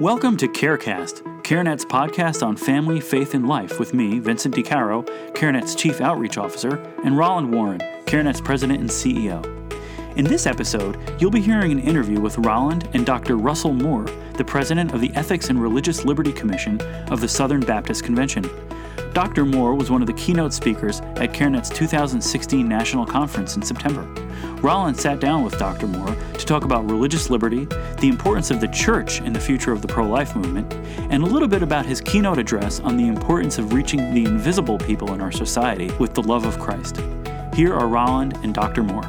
Welcome to CareCast, CareNet's podcast on family, faith, and life with me, Vincent DiCaro, CareNet's Chief Outreach Officer, and Roland Warren, CareNet's President and CEO. In this episode, you'll be hearing an interview with Roland and Dr. Russell Moore, the President of the Ethics and Religious Liberty Commission of the Southern Baptist Convention. Dr. Moore was one of the keynote speakers at CareNet's 2016 National Conference in September. Roland sat down with Dr. Moore to talk about religious liberty, the importance of the church in the future of the pro life movement, and a little bit about his keynote address on the importance of reaching the invisible people in our society with the love of Christ. Here are Roland and Dr. Moore.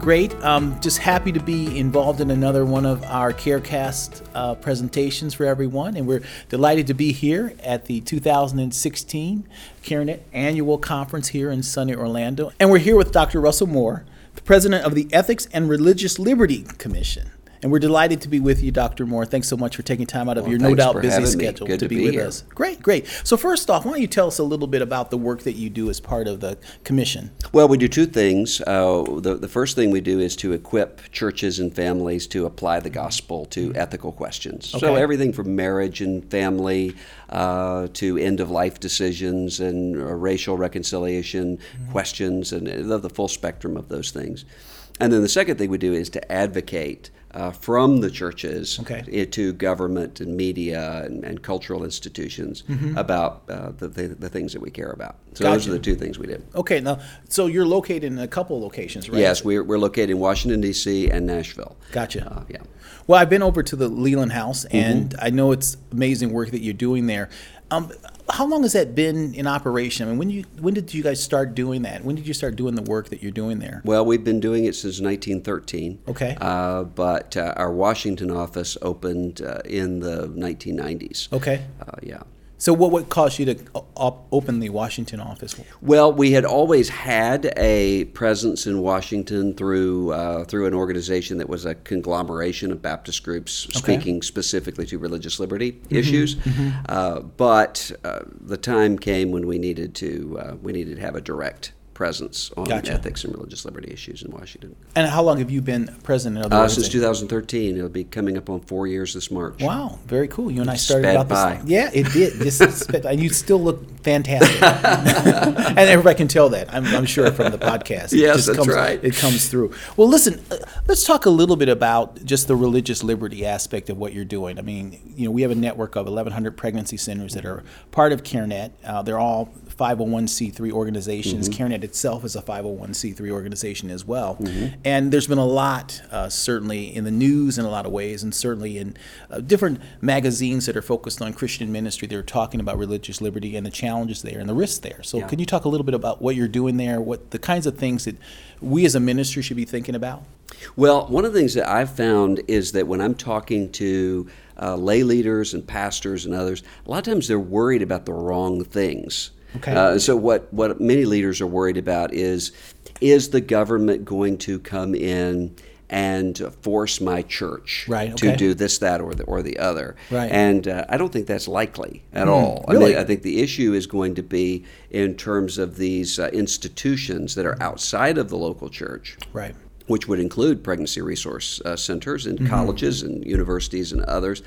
Great. Um, just happy to be involved in another one of our CareCast uh, presentations for everyone. And we're delighted to be here at the 2016 CareNet Annual Conference here in sunny Orlando. And we're here with Dr. Russell Moore, the president of the Ethics and Religious Liberty Commission. And we're delighted to be with you, Dr. Moore. Thanks so much for taking time out of well, your no doubt busy schedule to, to be, be with here. us. Great, great. So first off, why don't you tell us a little bit about the work that you do as part of the commission? Well, we do two things. Uh, the, the first thing we do is to equip churches and families to apply the gospel to ethical questions. So everything from marriage and family uh, to end of life decisions and uh, racial reconciliation questions and uh, the, the full spectrum of those things. And then the second thing we do is to advocate uh, from the churches Okay. to government and media and, and cultural institutions about uh, the, the, the things that we care about. So those are the two things we do. Okay, now, so you're located in a couple locations, right? Yes, we're, we're located in Washington, D.C. and Nashville. Gotcha. Uh, yeah. Well, I've been over to the Leland House, Mm-hmm. and I know it's amazing work that you're doing there. Um, how long has that been in operation? I mean, when you when did you guys start doing that? When did you start doing the work that you're doing there? Well, we've been doing it since 1913. Okay. Uh, but uh, our Washington office opened uh, in the 1990s. Okay. Uh, yeah. So, what what caused you to o- op- open the Washington office? Well, we had always had a presence in Washington through uh, through an organization that was a conglomeration of Baptist groups speaking specifically to religious liberty issues. Uh, but uh, the time came when we needed to uh, we needed to have a direct presence on Gotcha. ethics and religious liberty issues in Washington. And how long have you been president of the Uh, since 2013, it'll be coming up on four years this March. Wow, very cool. You and I started sped about this. by. Yeah, it did. Just sped- and you still look fantastic, and everybody can tell that. I'm, I'm sure from the podcast. It Yes, just that's comes, right. It comes through. Well, listen, uh, let's talk a little bit about just the religious liberty aspect of what you're doing. I mean, you know, we have a network of 1,100 pregnancy centers that are part of CareNet. Uh, they're all 501c3 organizations. Mm-hmm. CareNet itself is a 501c3 organization as well. Mm-hmm. And there's been a lot, uh, certainly in the news in a lot of ways, and certainly in uh, different magazines that are focused on Christian ministry. They're talking about religious liberty and the challenges there and the risks there. So, Yeah. can you talk a little bit about what you're doing there, what the kinds of things that we as a ministry should be thinking about? Well, one of the things that I've found is that when I'm talking to uh, lay leaders and pastors and others, a lot of times they're worried about the wrong things. Okay. Uh, so what what many leaders are worried about is is the government going to come in and force my church Right, to do this, that, or the or the other? Right. And uh, I don't think that's likely at all. I, Hmm, really? mean, I think the issue is going to be in terms of these uh, institutions that are outside of the local church Right. which would include pregnancy resource uh, centers and colleges and universities and others.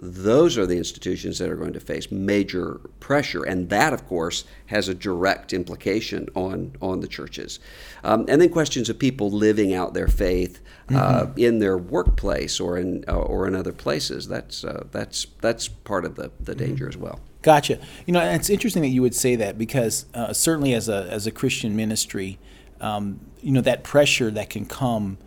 Those are the institutions that are going to face major pressure, and that, of course, has a direct implication on on the churches. Um, and then questions of people living out their faith uh, in their workplace or in uh, or in other places. That's uh, that's that's part of the, the danger as well. Gotcha. You know, it's interesting that you would say that because uh, certainly as a as a Christian ministry, um, you know that pressure that can come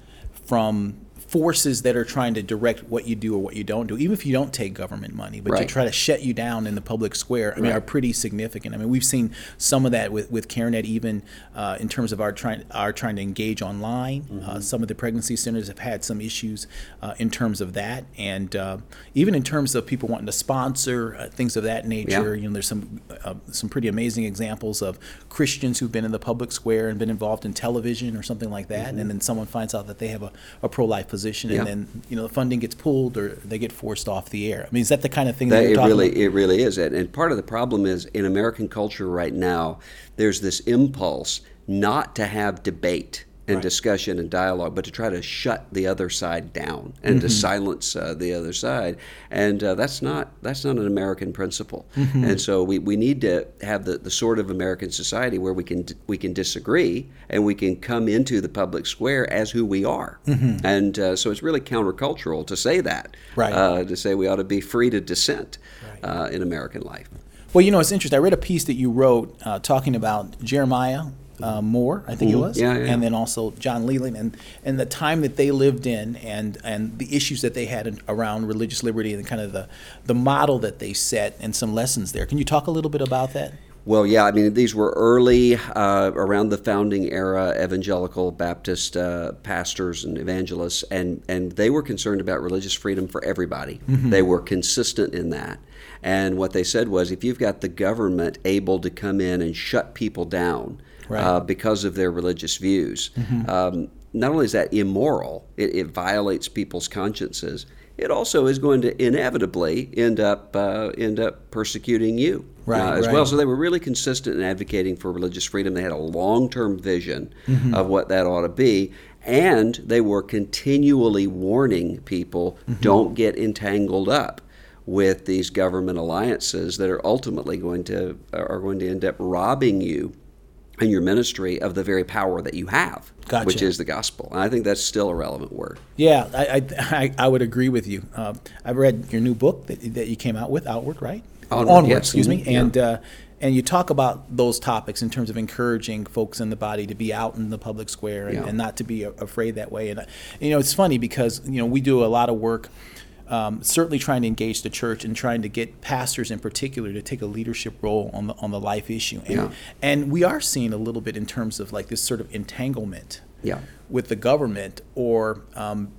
from forces that are trying to direct what you do or what you don't do, even if you don't take government money, but to try to shut you down in the public square, I mean, Right. are pretty significant. I mean, we've seen some of that with, with CareNet, even uh, in terms of our trying our trying to engage online. Uh, some of the pregnancy centers have had some issues uh, in terms of that, and uh, even in terms of people wanting to sponsor uh, things of that nature. You know, there's some uh, some pretty amazing examples of Christians who've been in the public square and been involved in television or something like that, and then someone finds out that they have a, a pro life position, And then you know the funding gets pulled or they get forced off the air. I mean, is that the kind of thing that, That it really, about? it really is. And, and part of the problem is in American culture right now, there's this impulse not to have debate and Right. discussion and dialogue, but to try to shut the other side down and to silence uh, the other side. And uh, that's not that's not an American principle. And so we, we need to have the, the sort of American society where we can we can disagree and we can come into the public square as who we are. And uh, so it's really countercultural to say that. Right. Uh, to say we ought to be free to dissent uh, in American life. Well, you know, it's interesting. I read a piece that you wrote uh, talking about Jeremiah uh, Moore, I think it was, Mm-hmm. Yeah, yeah. and then also John Leland, and and the time that they lived in, and and the issues that they had in, around religious liberty, and kind of the the model that they set, and some lessons there. Can you talk a little bit about that? Well, yeah, I mean, these were early, uh, around the founding era, evangelical Baptist uh, pastors and evangelists, and, and they were concerned about religious freedom for everybody. They were consistent in that. And what they said was if you've got the government able to come in and shut people down Right. uh, because of their religious views, um, not only is that immoral, it, it violates people's consciences. It also is going to inevitably end up uh, end up persecuting you Right, uh, as right. well. So they were really consistent in advocating for religious freedom. They had a long term vision Mm-hmm. of what that ought to be. And they were continually warning people Mm-hmm. don't get entangled up with these government alliances that are ultimately going to are going to end up robbing you and your ministry of the very power that you have, Gotcha. which is the gospel. And I think that's still a relevant word. Yeah, I I, I, would agree with you. Uh, I've read your new book that, that you came out with, Outward, right? Onward, yes. excuse me, Mhm, yeah. and uh, and you talk about those topics in terms of encouraging folks in the body to be out in the public square and, Yeah. and not to be afraid that way. And you know, it's funny because you know we do a lot of work. Um, certainly trying to engage the church and trying to get pastors in particular to take a leadership role on the on the life issue and Yeah. and we are seeing a little bit in terms of like this sort of entanglement Yeah. with the government or um,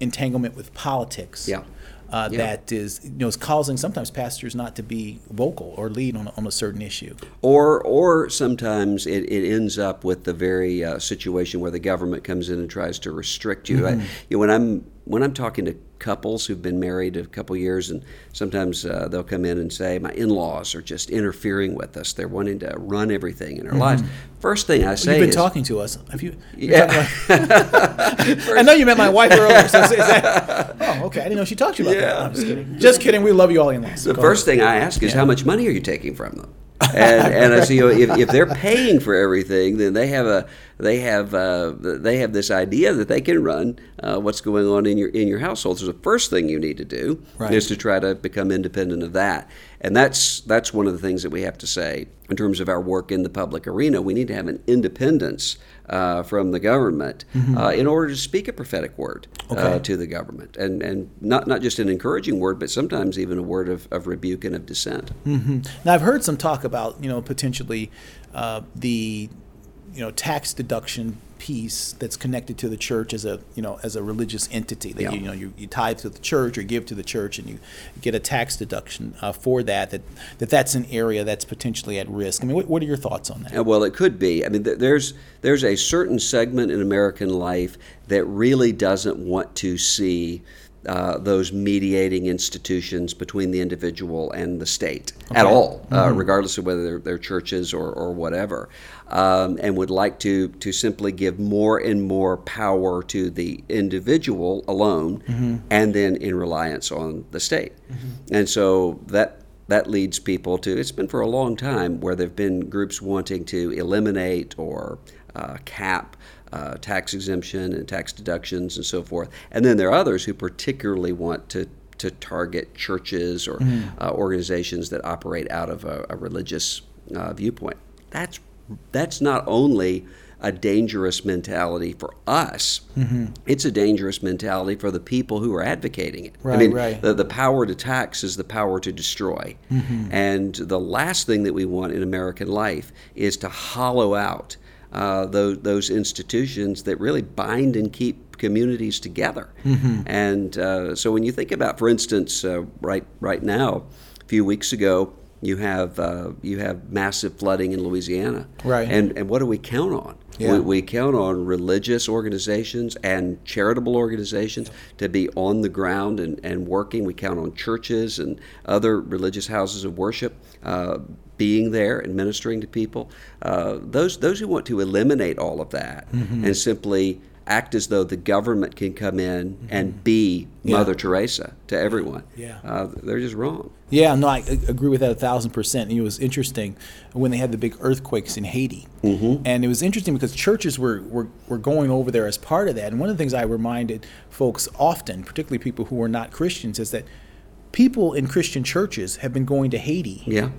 entanglement with politics. Yeah. Uh, Yeah. That is, you know, is causing sometimes pastors not to be vocal or lead on a, on a certain issue. Or, or sometimes it, it ends up with the very uh, situation where the government comes in and tries to restrict you. I, you know, when I'm when I'm talking to couples who've been married a couple years, and sometimes uh, they'll come in and say, "My in-laws are just interfering with us. They're wanting to run everything in our lives." First thing I say is. You've been is, talking to us. Have you? Yeah. I know you met my wife earlier. So that, oh, okay. I didn't know she talked to you about that. Yeah. I'm just kidding. Just kidding. We love you all in there. The first thing I ask is how much money are you taking from them? And, and I see you know, if, if they're paying for everything, then they have a they have uh, they have this idea that they can run uh, what's going on in your in your household. So the first thing you need to do Right. is to try to become independent of that, and that's that's one of the things that we have to say in terms of our work in the public arena. We need to have an independence uh, from the government uh, in order to speak a prophetic word uh, Okay. to the government, and and not not just an encouraging word, but sometimes even a word of, of rebuke and of dissent. Mm-hmm. Now I've heard some talk about you know potentially uh, the you know tax deduction piece that's connected to the church as a you know as a religious entity that Yeah. you, you know you, you tithe to the church or give to the church and you get a tax deduction uh, for that that that that's an area that's potentially at risk. I mean, what, what are your thoughts on that? Uh, Well, it could be. I mean, th- there's there's a certain segment in American life that really doesn't want to see uh, those mediating institutions between the individual and the state at all, uh, regardless of whether they're, they're churches or, or whatever, um, and would like to to simply give more and more power to the individual alone, and then in reliance on the state. And so that that leads people to it's been for a long time where there have been groups wanting to eliminate or uh, cap uh, tax exemption and tax deductions and so forth. And then there are others who particularly want to to target churches or uh, organizations that operate out of a, a religious uh, viewpoint. That's that's not only a dangerous mentality for us. It's a dangerous mentality for the people who are advocating it. I mean, right. the, the power to tax is the power to destroy. And the last thing that we want in American life is to hollow out uh, those, those institutions that really bind and keep communities together. And uh, so when you think about, for instance, uh, right, right now, a few weeks ago, you have uh, you have massive flooding in Louisiana, Right. And and what do we count on? Yeah. We, we count on religious organizations and charitable organizations to be on the ground and, and working. We count on churches and other religious houses of worship uh, being there and ministering to people. Uh, those those who want to eliminate all of that Mm-hmm. and simply act as though the government can come in and be Mm-hmm. Yeah. Mother Teresa to everyone. Yeah. Uh, they're just wrong. Yeah, no, I agree with that a thousand percent. And it was interesting when they had the big earthquakes in Haiti, mm-hmm. and it was interesting because churches were, were were going over there as part of that. And one of the things I reminded folks often, particularly people who are not Christians, is that people in Christian churches have been going to Haiti Yeah.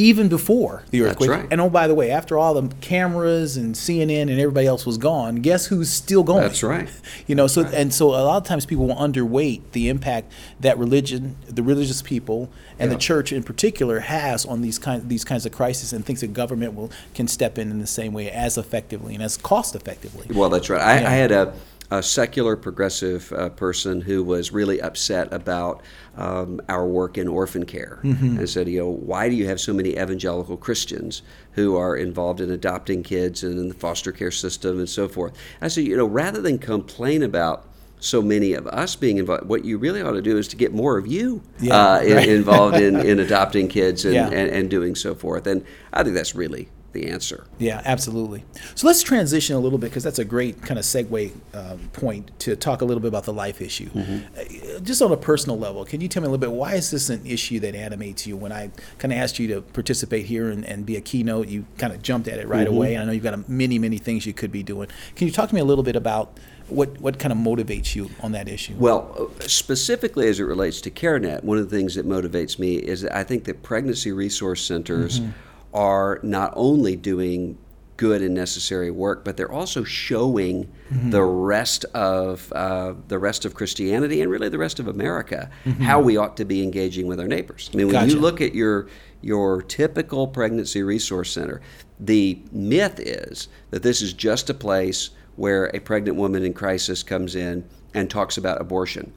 Even before the That's earthquake. right. And oh, by the way, after all the cameras and CNN and everybody else was gone, guess who's still going? That's right. You know, so and so a lot of times people will underweight the impact that religion, the religious people, and Yeah. the church in particular has on these kind these kinds of crises, and thinks that government will can step in in the same way as effectively and as cost effectively. Well, that's right. I, Yeah. I had a, a secular progressive uh, person who was really upset about um, our work in orphan care and said, you know, why do you have so many evangelical Christians who are involved in adopting kids and in the foster care system and so forth? I said, you know, rather than complain about so many of us being involved, what you really ought to do is to get more of you Yeah, uh, in- involved in, in adopting kids and, Yeah. and, and doing so forth. And I think that's really the answer. Yeah, absolutely. So let's transition a little bit because that's a great kind of segue um, point to talk a little bit about the life issue. Uh, just on a personal level, can you tell me a little bit why is this an issue that animates you? When I kind of asked you to participate here and, and be a keynote, you kind of jumped at it right away. I know you've got a, many, many things you could be doing. Can you talk to me a little bit about what, what kind of motivates you on that issue? Well, uh, specifically as it relates to CareNet, one of the things that motivates me is that I think that pregnancy resource centers are not only doing good and necessary work, but they're also showing the rest of uh, the rest of Christianity and really the rest of America how we ought to be engaging with our neighbors. I mean, when Gotcha. you look at your your typical pregnancy resource center, the myth is that this is just a place where a pregnant woman in crisis comes in and talks about abortion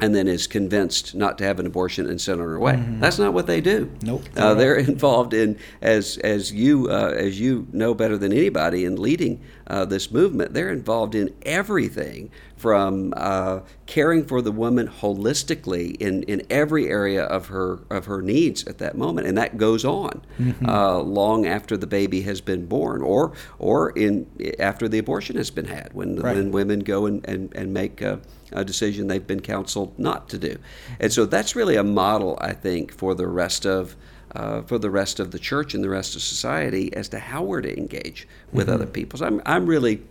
and then is convinced not to have an abortion and sent on her way. That's not what they do. Mm-hmm. Nope. Uh, they're involved in, as as you uh, as you know better than anybody, in leading uh, this movement. They're involved in everything from uh, caring for the woman holistically in, in every area of her of her needs at that moment, and that goes on Mm-hmm. uh, long after the baby has been born, or or in after the abortion has been had, when Right. when women go and and, and make a, a decision they've been counseled not to do, and so that's really a model I think for the rest of. Uh, for the rest of the church and the rest of society, as to how we're to engage with other people, so I'm, I'm really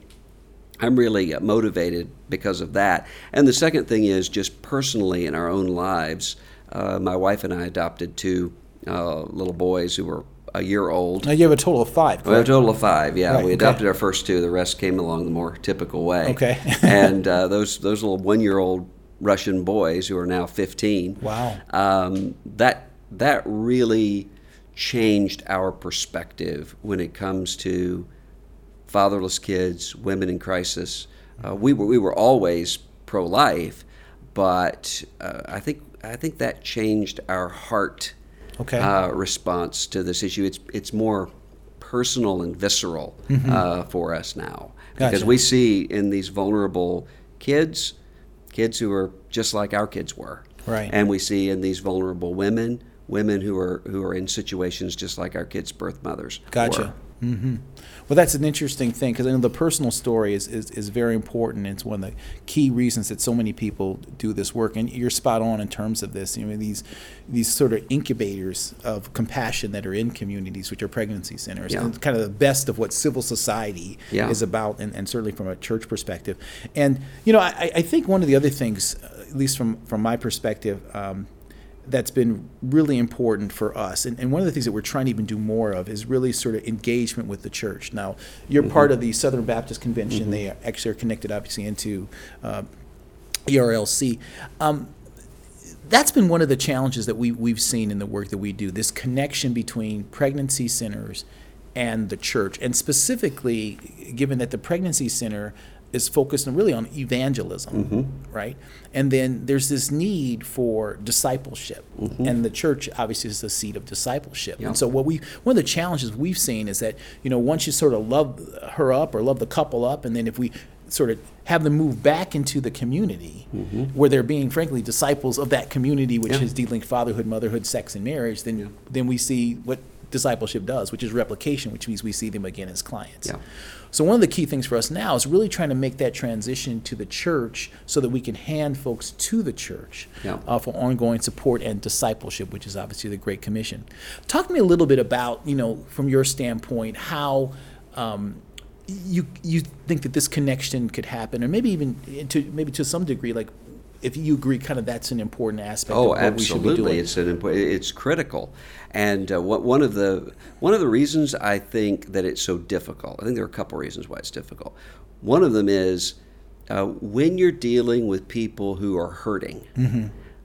I'm really uh, motivated because of that. And the second thing is just personally in our own lives, uh, my wife and I adopted two uh, little boys who were a year old. now you have a total of five. We have a total of five. Yeah, Right, we okay. adopted our first two. The rest came along the more typical way. Okay. and uh, those those little one year old Russian boys who are now 15. Wow. Um, that that really changed our perspective when it comes to fatherless kids, women in crisis. Uh, we were we were always pro life, but uh, I think I think that changed our heart Okay. uh, response to this issue. It's it's more personal and visceral uh, for us now because we see in these vulnerable kids, kids who are just like our kids were, Right. and we see in these vulnerable women, women who are who are in situations just like our kids' birth mothers. Gotcha. were. Hmm Well, that's an interesting thing because I know the personal story is, is, is very important. It's one of the key reasons that so many people do this work. And you're spot on in terms of this. You know, these these sort of incubators of compassion that are in communities, which are pregnancy centers, Yeah. and kind of the best of what civil society Yeah. is about, and, and certainly from a church perspective. And you know, I, I think one of the other things, uh, at least from from my perspective. Um, that's been really important for us. And, and one of the things that we're trying to even do more of is really sort of engagement with the church. Now, you're part of the Southern Baptist Convention. They actually are connected, obviously, into uh, ERLC. Um, that's been one of the challenges that we, we've seen in the work that we do this connection between pregnancy centers and the church. And specifically, given that the pregnancy center is focused really on evangelism, mm-hmm. right? And then there's this need for discipleship, mm-hmm. and the church obviously is the seat of discipleship. Yeah. And so, what we one of the challenges we've seen is that you know once you sort of love her up or love the couple up, and then if we sort of have them move back into the community mm-hmm. where they're being frankly disciples of that community which Yeah. is dealing fatherhood motherhood sex and marriage then then we see what discipleship does, which is replication, which means we see them again as clients. So one of the key things for us now is really trying to make that transition to the church so that we can hand folks to the church Yeah. uh, for ongoing support and discipleship, which is obviously the Great Commission. Talk to me a little bit about, you know, from your standpoint, how um, you you think that this connection could happen, or maybe even to maybe to some degree, like if you agree, kind of that's an important aspect. Oh, of what we should be absolutely! It's an impo- it's critical, and uh, what, one of the one of the reasons I think that it's so difficult. I think there are a couple reasons why it's difficult. One of them is uh, when you're dealing with people who are hurting,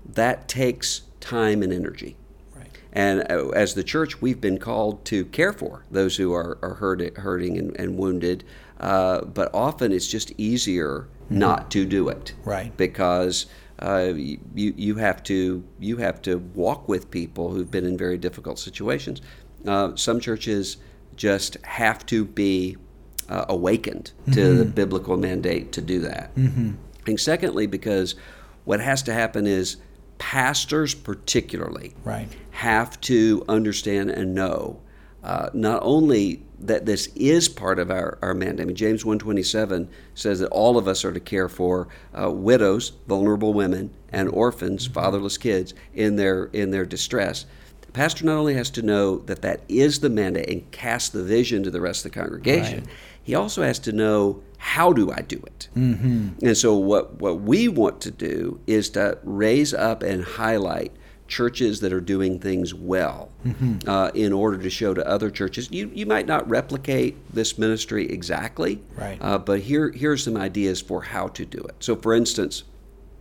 that takes time and energy. Right. And uh, as the church, we've been called to care for those who are, are hurt, hurting and, and wounded. Uh, but often it's just easier not to do it, Right. Because uh, you you have to you have to walk with people who've been in very difficult situations. Uh, some churches just have to be uh, awakened to the biblical mandate to do that. And secondly, because what has to happen is pastors, particularly, Right. have to understand and know uh, not only that this is part of our, our mandate. I mean, James 127 says that all of us are to care for uh, widows, vulnerable women, and orphans, fatherless kids in their in their distress. The pastor not only has to know that that is the mandate and cast the vision to the rest of the congregation, Right. he also has to know how do I do it. Mm-hmm. And so what what we want to do is to raise up and highlight churches that are doing things well uh, in order to show to other churches. You you might not replicate this ministry exactly, Right. uh, but here here are some ideas for how to do it. So, for instance,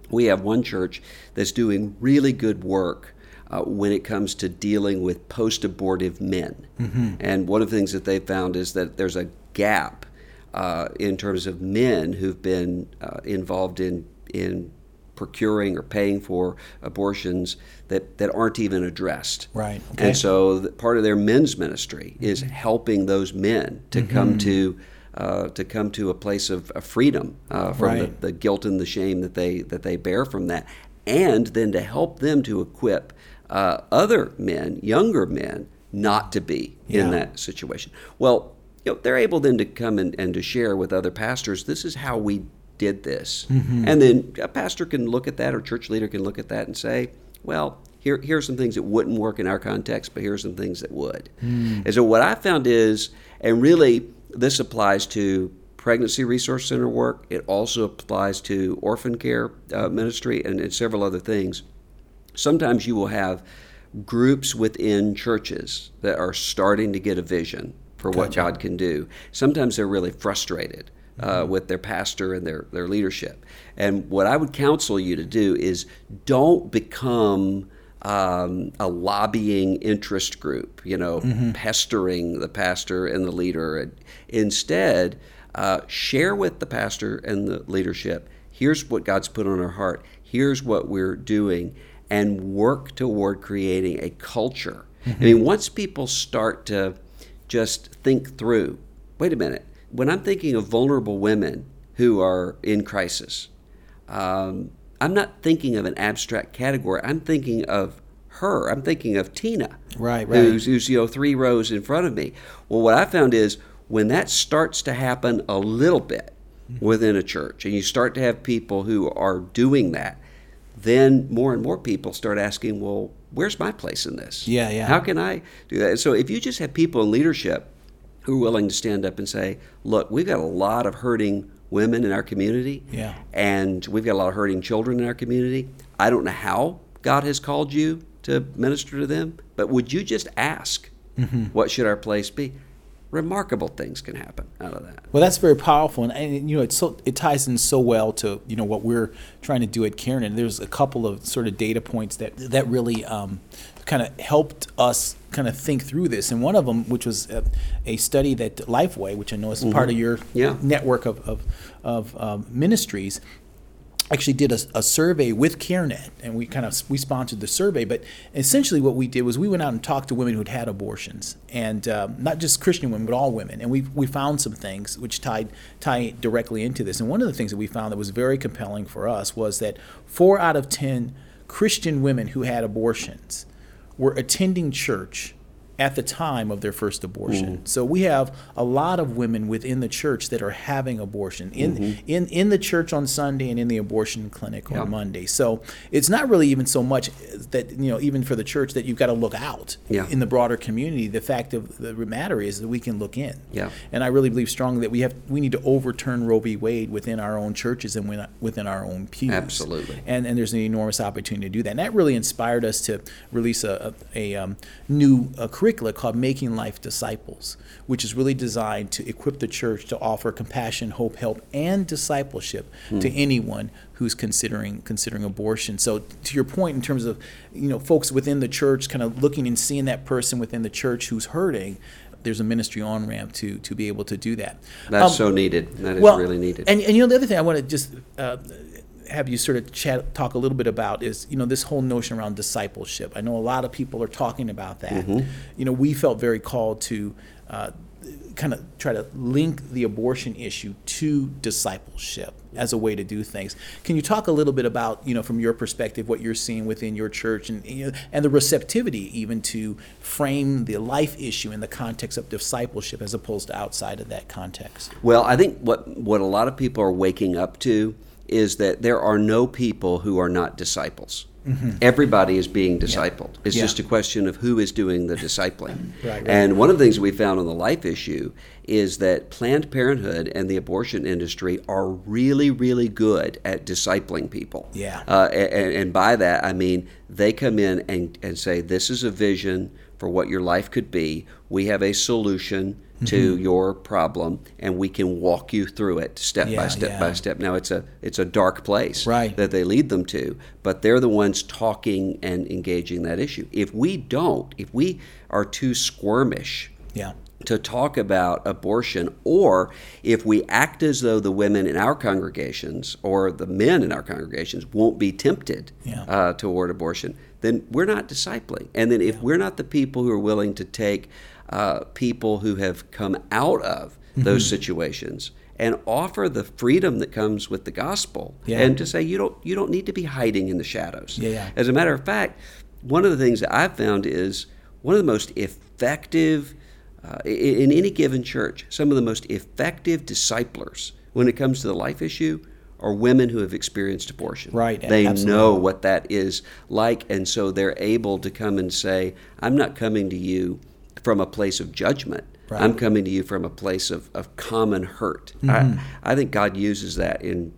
we have one church that's doing really good work uh, when it comes to dealing with post abortive men. And one of the things that they found is that there's a gap uh, in terms of men who've been uh, involved in, in procuring or paying for abortions that, that aren't even addressed. Right, okay. And so the, part of their men's ministry is helping those men to come to uh, to come to a place of, of freedom uh, from Right. the, the guilt and the shame that they that they bear from that, and then to help them to equip uh, other men, younger men, not to be Yeah. in that situation. Well, you know, they're able then to come and, and to share with other pastors. This is how we did this, and then a pastor can look at that, or church leader can look at that and say, well. Here, here are some things that wouldn't work in our context, but here are some things that would. And so, what I found is, and really, this applies to pregnancy resource center work. It also applies to orphan care uh, ministry and, and several other things. Sometimes you will have groups within churches that are starting to get a vision for what God can do. Sometimes they're really frustrated uh, with their pastor and their, their leadership. And what I would counsel you to do is don't become um, a lobbying interest group, you know, pestering the pastor and the leader. Instead, uh, share with the pastor and the leadership here's what God's put on our heart, here's what we're doing, and work toward creating a culture. I mean, once people start to just think through, wait a minute, when I'm thinking of vulnerable women who are in crisis, um, I'm not thinking of an abstract category. I'm thinking of her. I'm thinking of Tina, Right, right. Who's, who's you know three rows in front of me. Well, what I found is when that starts to happen a little bit within a church, and you start to have people who are doing that, then more and more people start asking, well, where's my place in this? Yeah, yeah. How can I do that? And so if you just have people in leadership who are willing to stand up and say, look, we've got a lot of hurting women in our community. Yeah. And we've got a lot of hurting children in our community. I don't know how God has called you to minister to them, but would you just ask, Mm-hmm. what should our place be? Remarkable things can happen out of that. Well, that's very powerful, and, and you know, it's so it ties in so well to you know what we're trying to do at CareNet. And there's a couple of sort of data points that that really um, kind of helped us kind of think through this. And one of them, which was a, a study that Lifeway, which I know is part of your Yeah. network of of, of um, ministries, actually did a, a survey with CareNet, and we kind of we sponsored the survey. But essentially, what we did was we went out and talked to women who'd had abortions, and um, not just Christian women, but all women. And we we found some things which tied tie directly into this. And one of the things that we found that was very compelling for us was that four out of ten Christian women who had abortions were attending church at the time of their first abortion. So we have a lot of women within the church that are having abortion in in in the church on Sunday and in the abortion clinic on Yeah. Monday. So it's not really even so much that you know even for the church that you've got to look out Yeah. in the broader community. The fact of the matter is that we can look in. Yeah. And I really believe strongly that we have we need to overturn Roe v. Wade within our own churches and within- within our own pews. Absolutely. And and there's an enormous opportunity to do that. And that really inspired us to release a a, a um, new uh curricula called Making Life Disciples, which is really designed to equip the church to offer compassion, hope, help, and discipleship to anyone who's considering considering abortion. So to your point, in terms of you know folks within the church, kind of looking and seeing that person within the church who's hurting. There's a ministry on ramp to to be able to do that. That's Um, so needed. That is well, really needed. And, and you know the other thing I want to just uh, have you sort of chat talk a little bit about is you know this whole notion around discipleship. I know a lot of people are talking about that. Mm-hmm. You know we felt very called to. Uh, kind of try to link the abortion issue to discipleship as a way to do things. Can you talk a little bit about, you know, from your perspective, what you're seeing within your church and you know, and the receptivity even to frame the life issue in the context of discipleship as opposed to outside of that context? Well, I think what what a lot of people are waking up to is that there are no people who are not disciples. Everybody is being discipled. It's Mm-hmm. Yeah. just a question of who is doing the discipling. Right, right. And one of the things we found on the life issue is that Planned Parenthood and the abortion industry are really, really good at discipling people. Yeah. Uh, and, and by that, I mean they come in and, and say, This is a vision for what your life could be. We have a solution to Mm-hmm. your problem, and we can walk you through it step by step yeah. by step. Now, it's a, it's a dark place Right. that they lead them to, but they're the ones talking and engaging that issue. If we don't, if we are too squirmish, Yeah. to talk about abortion, or if we act as though the women in our congregations or the men in our congregations won't be tempted Yeah. uh, toward abortion, then we're not discipling. And then if we're not the people who are willing to take uh, people who have come out of Mm-hmm. those situations and offer the freedom that comes with the gospel, Yeah. and to say you don't you don't need to be hiding in the shadows. Yeah, yeah. As a matter of fact, one of the things that I've found is one of the most effective uh, i- in any given church, some of the most effective disciplers when it comes to the life issue are women who have experienced abortion. Right, They absolutely. know what that is like, and so they're able to come and say, I'm not coming to you from a place of judgment. Right. I'm coming to you from a place of, of common hurt. Mm-hmm. I, I think God uses that in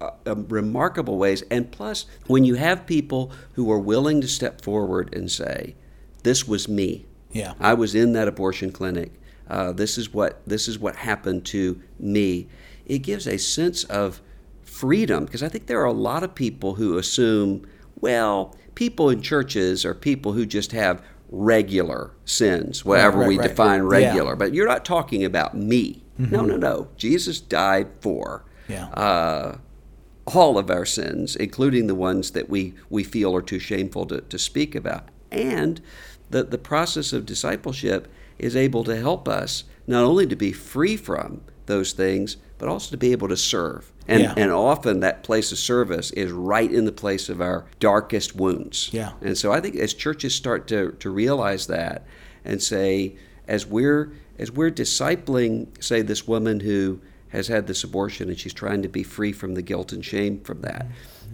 uh, uh, remarkable ways. And plus, when you have people who are willing to step forward and say, "This was me. Yeah. I was in that abortion clinic. Uh, this is what this is what happened to me." It gives a sense of freedom because I think there are a lot of people who assume, well, people in churches are people who just have regular sins, whatever right, we right. define Yeah. regular. But you're not talking about me. No, no, no. Jesus died for Yeah. uh, all of our sins, including the ones that we, we feel are too shameful to, to speak about. And the, the process of discipleship is able to help us not only to be free from those things, but also to be able to serve. And, Yeah. and often that place of service is right in the place of our darkest wounds. Yeah. And so I think as churches start to, to realize that and say, as we're as we're discipling, say, this woman who has had this abortion and she's trying to be free from the guilt and shame from that,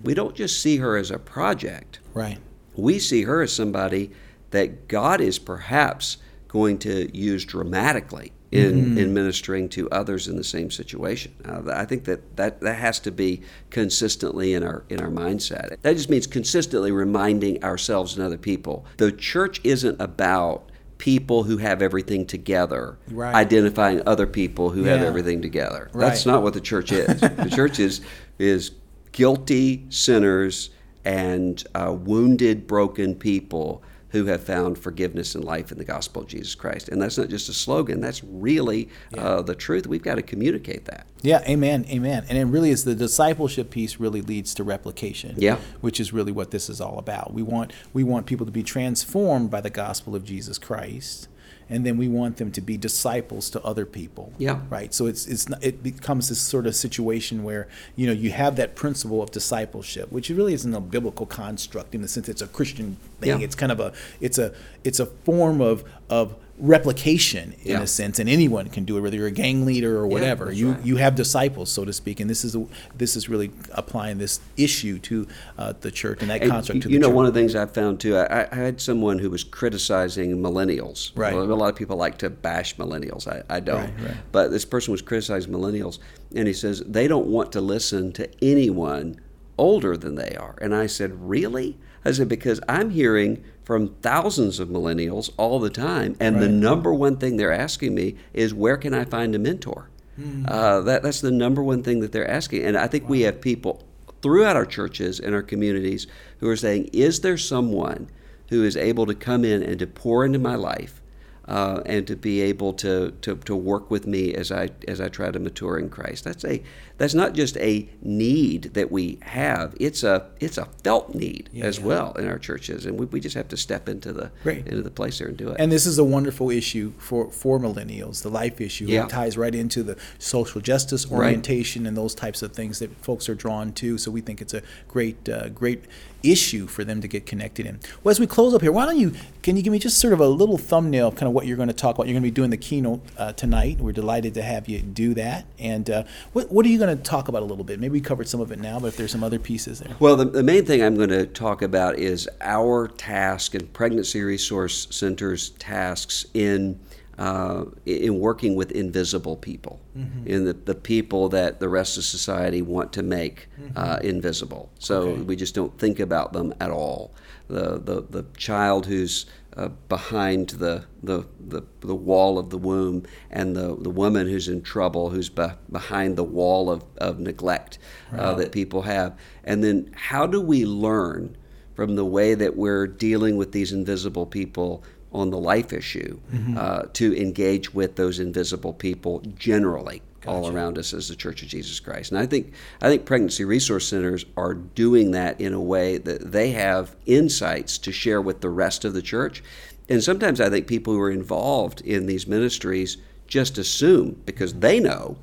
we don't just see her as a project. Right. We see her as somebody that God is perhaps going to use dramatically in, in ministering to others in the same situation. Uh, I think that, that that has to be consistently in our in our mindset. That just means consistently reminding ourselves and other people. The church isn't about people who have everything together Right. identifying other people who have everything together. That's not what the church is. the church is is guilty sinners and uh, wounded, broken people who have found forgiveness and life in the gospel of Jesus Christ. And that's not just a slogan, that's really uh, the truth. We've got to communicate that. Yeah, amen, amen. And it really is the discipleship piece really leads to replication. Yeah. Which is really what this is all about. We want we want people to be transformed by the gospel of Jesus Christ. And then we want them to be disciples to other people. Yeah. Right. So it's it's not, it becomes this sort of situation where you know you have that principle of discipleship, which really isn't a biblical construct in the sense it's a Christian thing. Yeah. It's kind of a it's a it's a form of of replication in Yeah. a sense, and anyone can do it, whether you're a gang leader or whatever. that's you right. you have disciples, so to speak, and this is a, this is really applying this issue to uh, the church and that And construct to you know, church. one of the things I found too, I, I had someone who was criticizing millennials. Right. A lot of people like to bash millennials. I, I don't. Right, right. But this person was criticizing millennials, and he says they don't want to listen to anyone older than they are. And I said, really? I said because I'm hearing from thousands of millennials all the time, and the number one thing they're asking me is where can I find a mentor? Hmm. Uh, that, that's the number one thing that they're asking. And I think we have people throughout our churches and our communities who are saying, is there someone who is able to come in and to pour into my life uh, and to be able to, to, to work with me as I as I try to mature in Christ? That's a that's not just a need that we have; it's a it's a felt need Yeah, as yeah. well in our churches, and we, we just have to step into the Great. into the place there and do it. And this is a wonderful issue for, for millennials, the life issue. Yeah. It ties right into the social justice Right. orientation and those types of things that folks are drawn to. So we think it's a great, uh, great issue for them to get connected in. Well, as we close up here, why don't you, can you give me just sort of a little thumbnail of kind of what you're going to talk about? You're going to be doing the keynote uh, tonight. We're delighted to have you do that. And uh, what, what are you going to talk about a little bit? Maybe we covered some of it now, but if there's some other pieces there. Well, the, the main thing I'm going to talk about is our task and Pregnancy Resource Center's tasks in uh, in working with invisible people, in the, the people that the rest of society want to make uh, invisible. So Okay. we just don't think about them at all. The the, the child who's uh, behind the, the, the, the wall of the womb and the, the woman who's in trouble who's be, behind the wall of, of neglect uh, that people have. And then how do we learn from the way that we're dealing with these invisible people on the life issue uh, to engage with those invisible people generally all around us as the Church of Jesus Christ. And I think I think pregnancy resource centers are doing that in a way that they have insights to share with the rest of the church. And sometimes I think people who are involved in these ministries just assume because they know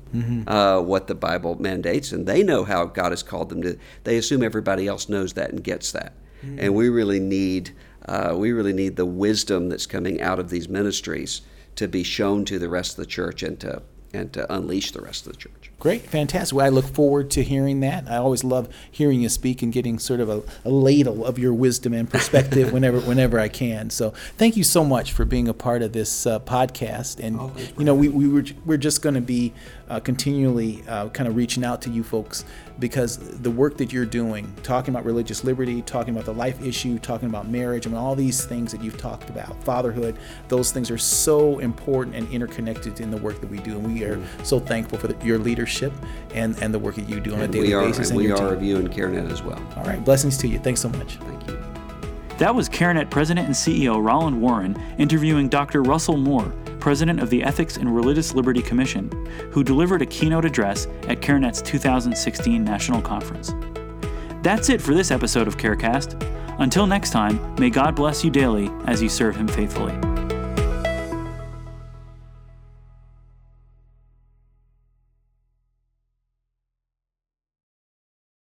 uh, what the Bible mandates and they know how God has called them to. They assume everybody else knows that and gets that. And we really need uh, we really need the wisdom that's coming out of these ministries to be shown to the rest of the church and to and to unleash the rest of the church. Great, fantastic. Well, I look forward to hearing that. I always love hearing you speak and getting sort of a, a ladle of your wisdom and perspective whenever whenever I can. So, thank you so much for being a part of this uh, podcast. And you know, we, we were we're just going to be uh, continually uh, kind of reaching out to you folks because the work that you're doing, talking about religious liberty, talking about the life issue, talking about marriage, I mean, all these things that you've talked about, fatherhood, those things are so important and interconnected in the work that we do. And we are so thankful for the, your leadership and, and the work that you do on a daily we are basis. and we your are team. of you and CareNet as well. All right, blessings to you. Thanks so much. Thank you. That was CareNet President and CEO Roland Warren interviewing Dr. Russell Moore, President of the Ethics and Religious Liberty Commission, who delivered a keynote address at CareNet's 2016 National Conference. That's it for this episode of CareCast. Until next time, may God bless you daily as you serve Him faithfully.